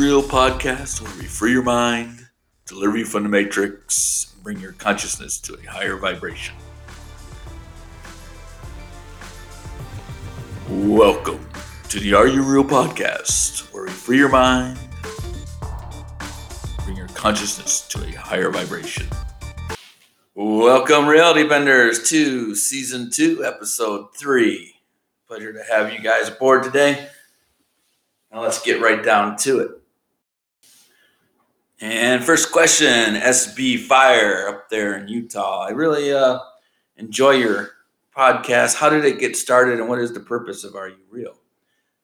Real podcast where we free your mind, deliver you from the matrix, and bring your consciousness to a higher vibration. Welcome to the Are You Real podcast where we free your mind, bring your consciousness to a higher vibration. Welcome, Reality Benders, to season two, episode three. Pleasure to have you guys aboard today. Now let's get right down to it. And first question, SB Fire up there in Utah. I really uh, enjoy your podcast. How did it get started and what is the purpose of Are You Real?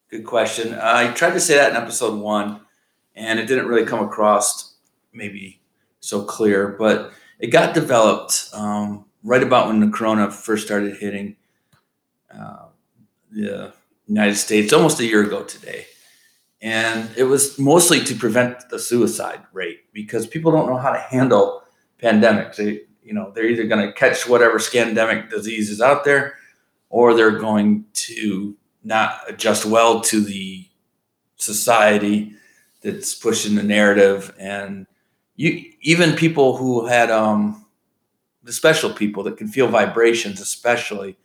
Good question. Uh, I tried to say that in episode one and it didn't really come across maybe so clear, but it got developed um, right about when the corona first started hitting uh, the United States almost a year ago today and it was mostly to prevent the suicide rate because people don't know how to handle pandemics. They, you know, they're either going to catch whatever scandemic disease is out there, or they're going to not adjust well to the society that's pushing the narrative. And you, even people who had um, the special people that can feel vibrations, especially,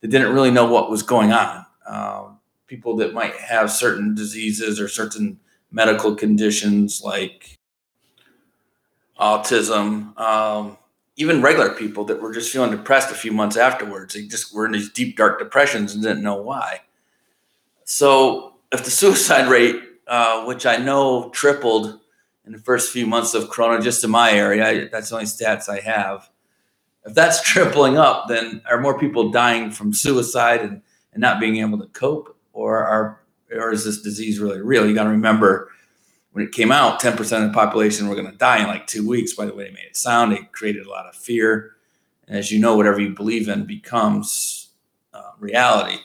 that didn't really know what was going on. Um, people that might have certain diseases or certain medical conditions like autism, um, even regular people that were just feeling depressed a few months afterwards. They just were in these deep, dark depressions and didn't know why. So, if the suicide rate, uh, which I know tripled in the first few months of Corona, just in my area, I, that's the only stats I have. If that's tripling up, then are more people dying from suicide and, and not being able to cope? Or are or is this disease really real? You got to remember when it came out, 10% of the population were going to die in like two weeks. By the way, they made it sound, it created a lot of fear. And as you know, whatever you believe in becomes uh, reality.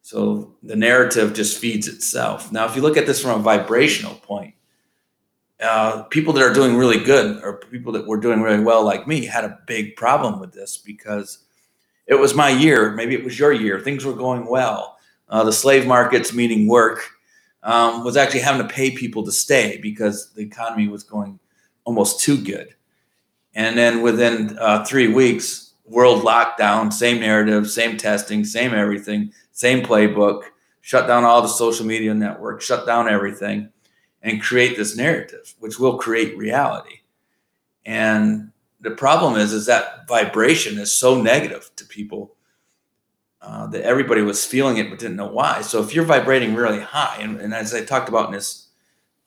So the narrative just feeds itself. Now, if you look at this from a vibrational point, uh, people that are doing really good or people that were doing really well, like me, had a big problem with this because it was my year. Maybe it was your year. Things were going well uh, the slave markets, meaning work, um, was actually having to pay people to stay because the economy was going almost too good. And then within uh, three weeks, world lockdown, same narrative, same testing, same everything, same playbook, shut down all the social media networks, shut down everything, and create this narrative, which will create reality. And the problem is, is that vibration is so negative to people uh, that everybody was feeling it but didn't know why. So if you're vibrating really high, and, and as I talked about in this,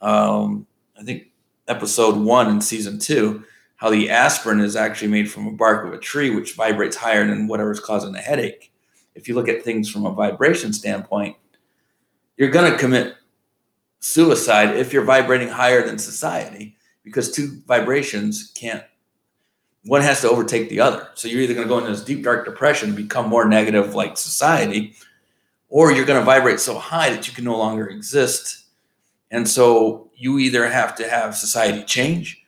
um, I think episode one in season two, how the aspirin is actually made from a bark of a tree, which vibrates higher than whatever's causing the headache. If you look at things from a vibration standpoint, you're going to commit suicide if you're vibrating higher than society because two vibrations can't one has to overtake the other. So you're either going to go into this deep, dark depression and become more negative like society, or you're going to vibrate so high that you can no longer exist. And so you either have to have society change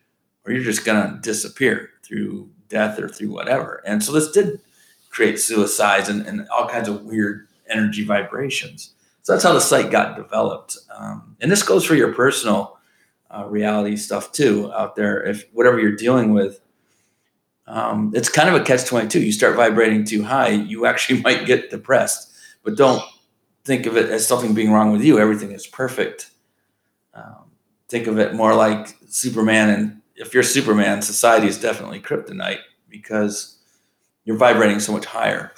or you're just going to disappear through death or through whatever. And so this did create suicides and, and all kinds of weird energy vibrations. So that's how the site got developed. Um, and this goes for your personal uh, reality stuff too out there. If whatever you're dealing with, um, it's kind of a catch 22 you start vibrating too high you actually might get depressed. But don't think of it as something being wrong with you. Everything is perfect. Um, think of it more like superman and if you're superman society is definitely kryptonite because you're vibrating so much higher.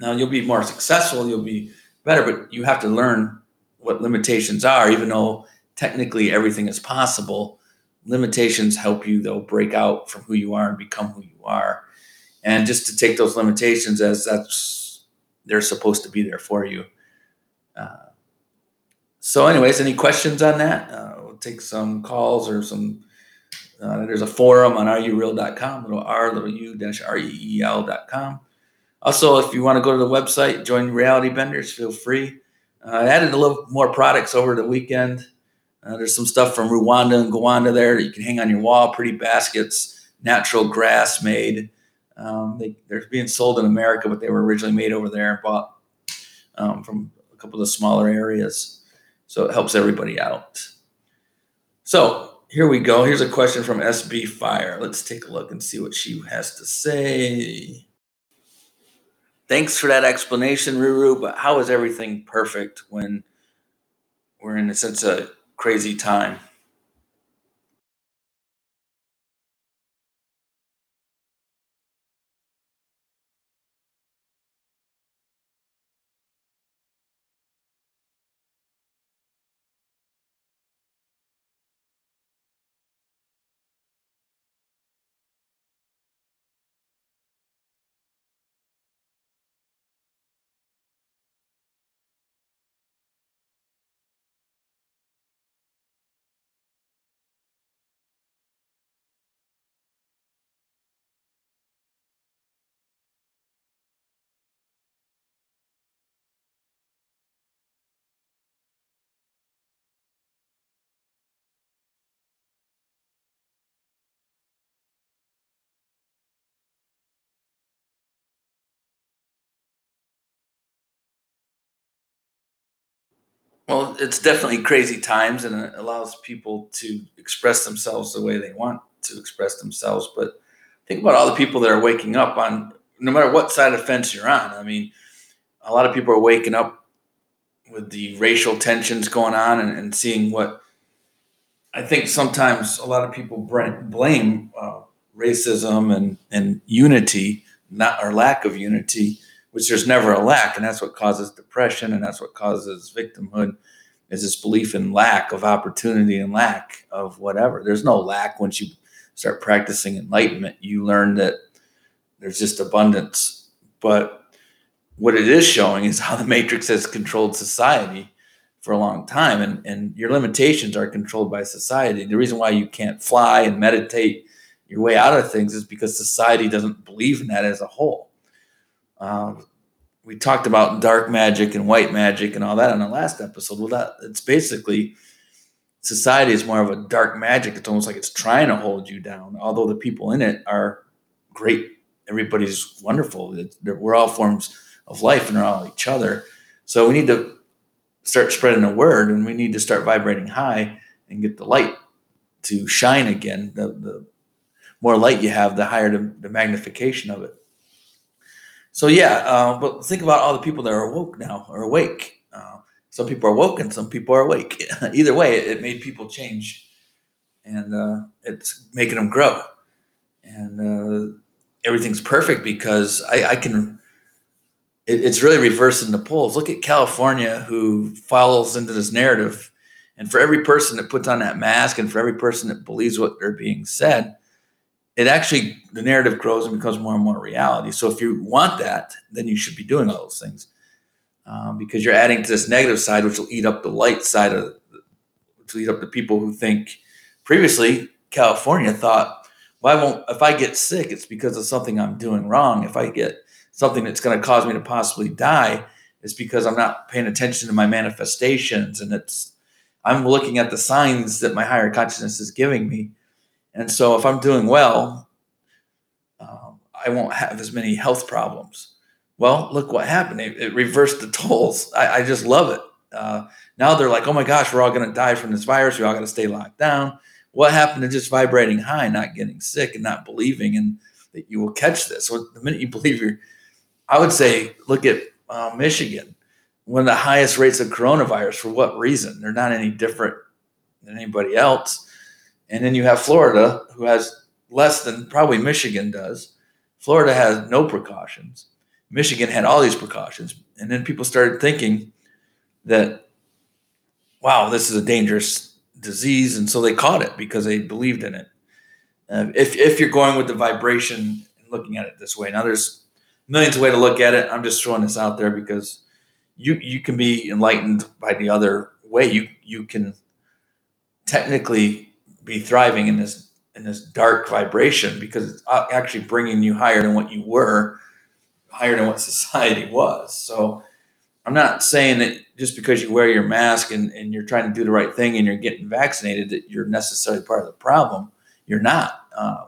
Now you'll be more successful you'll be better but you have to learn what limitations are even though technically everything is possible limitations help you though break out from who you are and become who you are. And just to take those limitations as that's they're supposed to be there for you. Uh, so anyways any questions on that? Uh, we'll take some calls or some uh, there's a forum on areyoureal.com little r little u dash r-e-e-l.com also if you want to go to the website join reality benders feel free. Uh, i added a little more products over the weekend uh, there's some stuff from Rwanda and Rwanda there that you can hang on your wall. Pretty baskets, natural grass made. Um, they, they're being sold in America, but they were originally made over there and bought um, from a couple of the smaller areas. So it helps everybody out. So here we go. Here's a question from SB Fire. Let's take a look and see what she has to say. Thanks for that explanation, Ruru. But how is everything perfect when we're in such a crazy time? Well, it's definitely crazy times and it allows people to express themselves the way they want to express themselves. But think about all the people that are waking up on no matter what side of the fence you're on. I mean, a lot of people are waking up with the racial tensions going on and, and seeing what I think sometimes a lot of people blame uh, racism and, and unity, not or lack of unity, which there's never a lack, and that's what causes depression, and that's what causes victimhood, is this belief in lack of opportunity and lack of whatever. There's no lack once you start practicing enlightenment. You learn that there's just abundance, but what it is showing is how the matrix has controlled society for a long time and, and your limitations are controlled by society the reason why you can't fly and meditate your way out of things is because society doesn't believe in that as a whole um, we talked about dark magic and white magic and all that on the last episode. Well, that it's basically society is more of a dark magic. It's almost like it's trying to hold you down, although the people in it are great. Everybody's wonderful. we're all forms of life and they're all each other. So we need to start spreading the word and we need to start vibrating high and get the light to shine again. The, the more light you have, the higher the, the magnification of it. So yeah, uh, but think about all the people that are awoke now or awake. Uh, some people are woke and some people are awake. Either way, it, made people change, and uh, it's making them grow. And uh, everything's perfect because I, I can. It, it's really reversing the poles. Look at California, who falls into this narrative, and for every person that puts on that mask, and for every person that believes what they're being said, it actually the narrative grows and becomes more and more reality. So if you want that, then you should be doing all those things um, because you're adding to this negative side, which will eat up the light side of, which will eat up the people who think previously California thought, well, I won't if I get sick, it's because of something I'm doing wrong. If I get something that's going to cause me to possibly die, it's because I'm not paying attention to my manifestations and it's I'm looking at the signs that my higher consciousness is giving me and so if I'm doing well, um, I won't have as many health problems. Well, look what happened. It, it reversed the tolls. I, I just love it. Uh, now they're like, oh my gosh, we're all going to die from this virus. We're all going to stay locked down. What happened to just vibrating high, not getting sick, and not believing in that you will catch this? So the minute you believe you're, I would say, look at uh, Michigan, one of the highest rates of coronavirus. For what reason? They're not any different than anybody else. And then you have Florida, who has less than probably Michigan does. Florida has no precautions. Michigan had all these precautions. And then people started thinking that, wow, this is a dangerous disease. And so they caught it because they believed in it. Uh, if, if you're going with the vibration and looking at it this way, now there's millions of ways to look at it. I'm just throwing this out there because you you can be enlightened by the other way. You you can technically be thriving in this in this dark vibration because it's actually bringing you higher than what you were, higher than what society was. So I'm not saying that just because you wear your mask and, and you're trying to do the right thing and you're getting vaccinated that you're necessarily part of the problem. You're not. Um,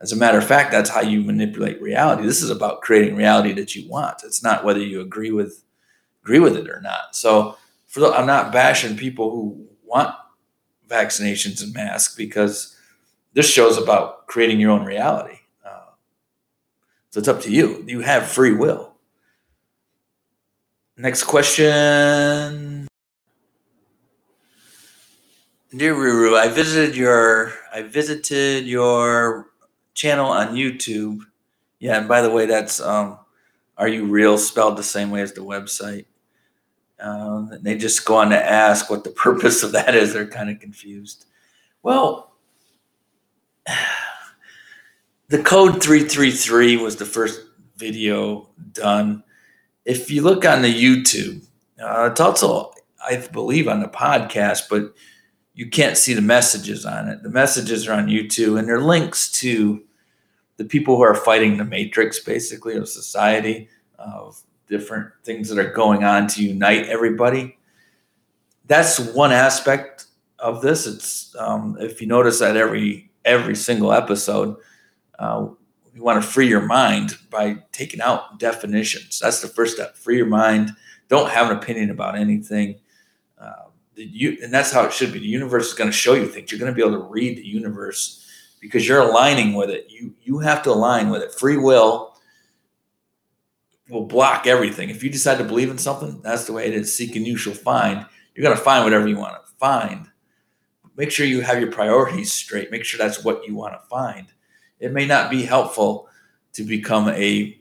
as a matter of fact, that's how you manipulate reality. This is about creating reality that you want. It's not whether you agree with agree with it or not. So, for the, I'm not bashing people who want vaccinations and masks because this show's about creating your own reality. Uh, so it's up to you. You have free will. Next question. Dear Ruru, I visited your I visited your channel on YouTube. Yeah, and by the way, that's um, Are You Real spelled the same way as the website. Um, they just go on to ask what the purpose of that is. They're kind of confused. Well, the code 333 was the first video done. If you look on the YouTube, uh, it's also, I believe, on the podcast, but you can't see the messages on it. The messages are on YouTube, and they're links to the people who are fighting the matrix, basically, of society, of different things that are going on to unite everybody. That's one aspect of this. It's um, if you notice that every every single episode, uh, you want to free your mind by taking out definitions. That's the first step. Free your mind. Don't have an opinion about anything. Uh, the, and that's how it should be. The universe is going to show you things. You're going to be able to read the universe because you're aligning with it. You you have to align with it. Free will will block everything. If you decide to believe in something, that's the way it is. Seek and you shall find. You're going to find whatever you want to find. Make sure you have your priorities straight. Make sure that's what you want to find. It may not be helpful to become a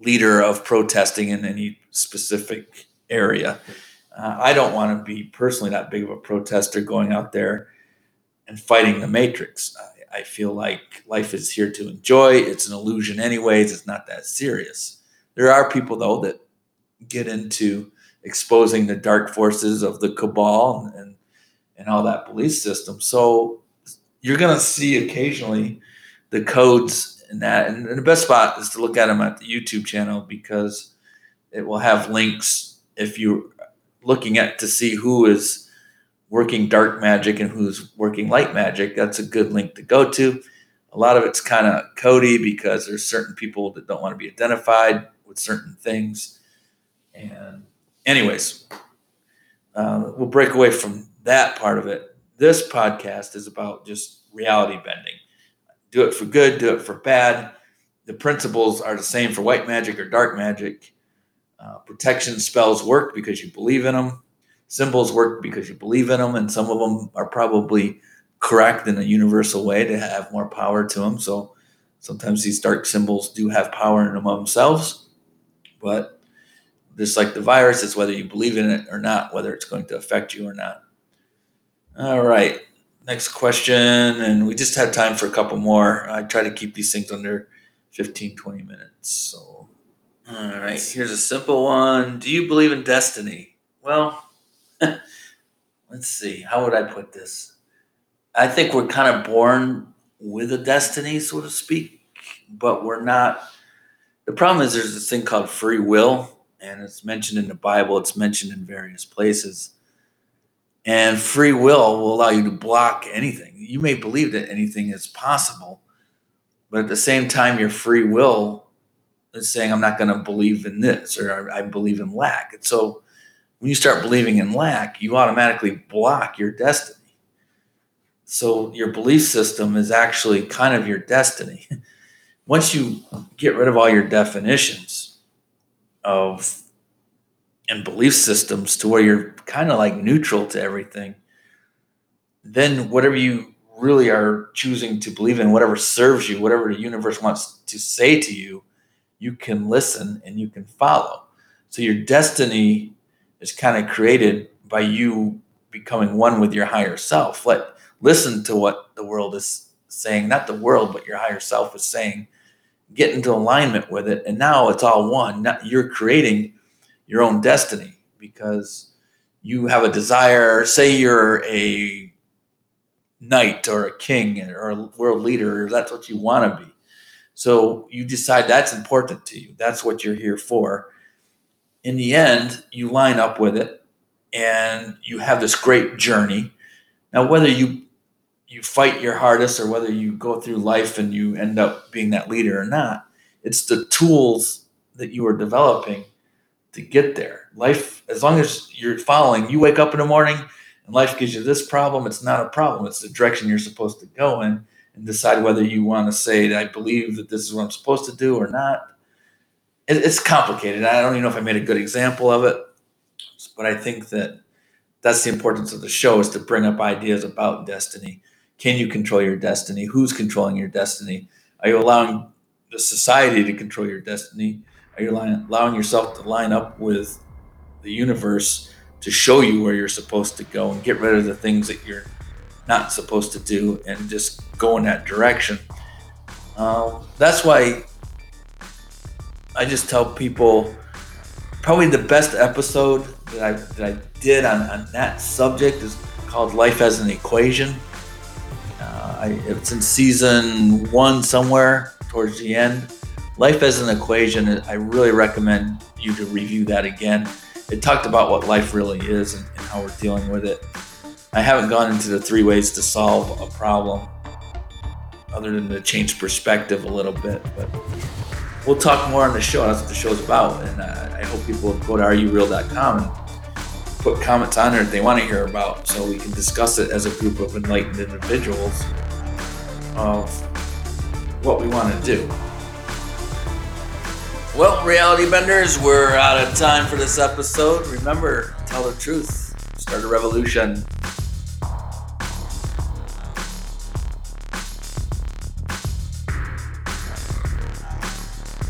leader of protesting in any specific area. Uh, I don't want to be personally that big of a protester going out there and fighting the matrix. I, I feel like life is here to enjoy. It's an illusion, anyways. It's not that serious. There are people, though, that get into exposing the dark forces of the cabal and, and, and all that belief system. So you're going to see occasionally the codes in that. And, and the best spot is to look at them at the YouTube channel because it will have links if you're looking at to see who is working dark magic and who's working light magic. That's a good link to go to. A lot of it's kind of cody because there's certain people that don't want to be identified with certain things. And, anyways, uh, we'll break away from that part of it. This podcast is about just reality bending. Do it for good, do it for bad. The principles are the same for white magic or dark magic. Uh, protection spells work because you believe in them. Symbols work because you believe in them, and some of them are probably correct in a universal way to have more power to them. So sometimes these dark symbols do have power in them themselves, but just like the virus, it's whether you believe in it or not, whether it's going to affect you or not. All right, next question. And we just had time for a couple more. I try to keep these things under 15, 20 minutes. So, all right, here's a simple one. Do you believe in destiny? Well, let's see. How would I put this? I think we're kind of born with a destiny, so to speak, but we're not. The problem is there's this thing called free will, and it's mentioned in the Bible, it's mentioned in various places. And free will will allow you to block anything. You may believe that anything is possible, but at the same time, your free will is saying, I'm not going to believe in this, or I, believe in lack. And so when you start believing in lack, you automatically block your destiny. So your belief system is actually kind of your destiny. Once you get rid of all your definitions of and belief systems to where you're kind of like neutral to everything, then whatever you really are choosing to believe in, whatever serves you, whatever the universe wants to say to you, you can listen and you can follow. So your destiny is kind of created by you becoming one with your higher self. Let listen to what the world is saying, not the world, but your higher self is saying. Get into alignment with it, and now it's all one. You're creating your own destiny because you have a desire. Say you're a knight or a king or a world leader. That's what you want to be. So you decide that's important to you. That's what you're here for in the end, you line up with it and you have this great journey. Now, whether you you fight your hardest or whether you go through life and you end up being that leader or not, it's the tools that you are developing to get there. Life, as long as you're following, you wake up in the morning, and life gives you this problem, it's not a problem. It's the direction you're supposed to go in and decide whether you want to say, I believe that this is what I'm supposed to do or not. It, it's complicated. I don't even know if I made a good example of it, but I think that that's the importance of the show is to bring up ideas about destiny. Can you control your destiny? Who's controlling your destiny? Are you allowing the society to control your destiny? Are you allowing yourself to line up with the universe to show you where you're supposed to go and get rid of the things that you're not supposed to do and just go in that direction? Uh, that's why I just tell people probably the best episode that I, that I did on, on that subject is called Life as an Equation. Uh, I, it's in season one somewhere towards the end. Life as an Equation, I really recommend you to review that again. It talked about what life really is and, and how we're dealing with it. I haven't gone into the three ways to solve a problem other than to change perspective a little bit, but we'll talk more on the show. That's what the show's about. And uh, I hope people go to areoureal.com and put comments on there that they want to hear about so we can discuss it as a group of enlightened individuals of what we want to do. Well, reality benders, we're out of time for this episode. Remember, tell the truth, start a revolution.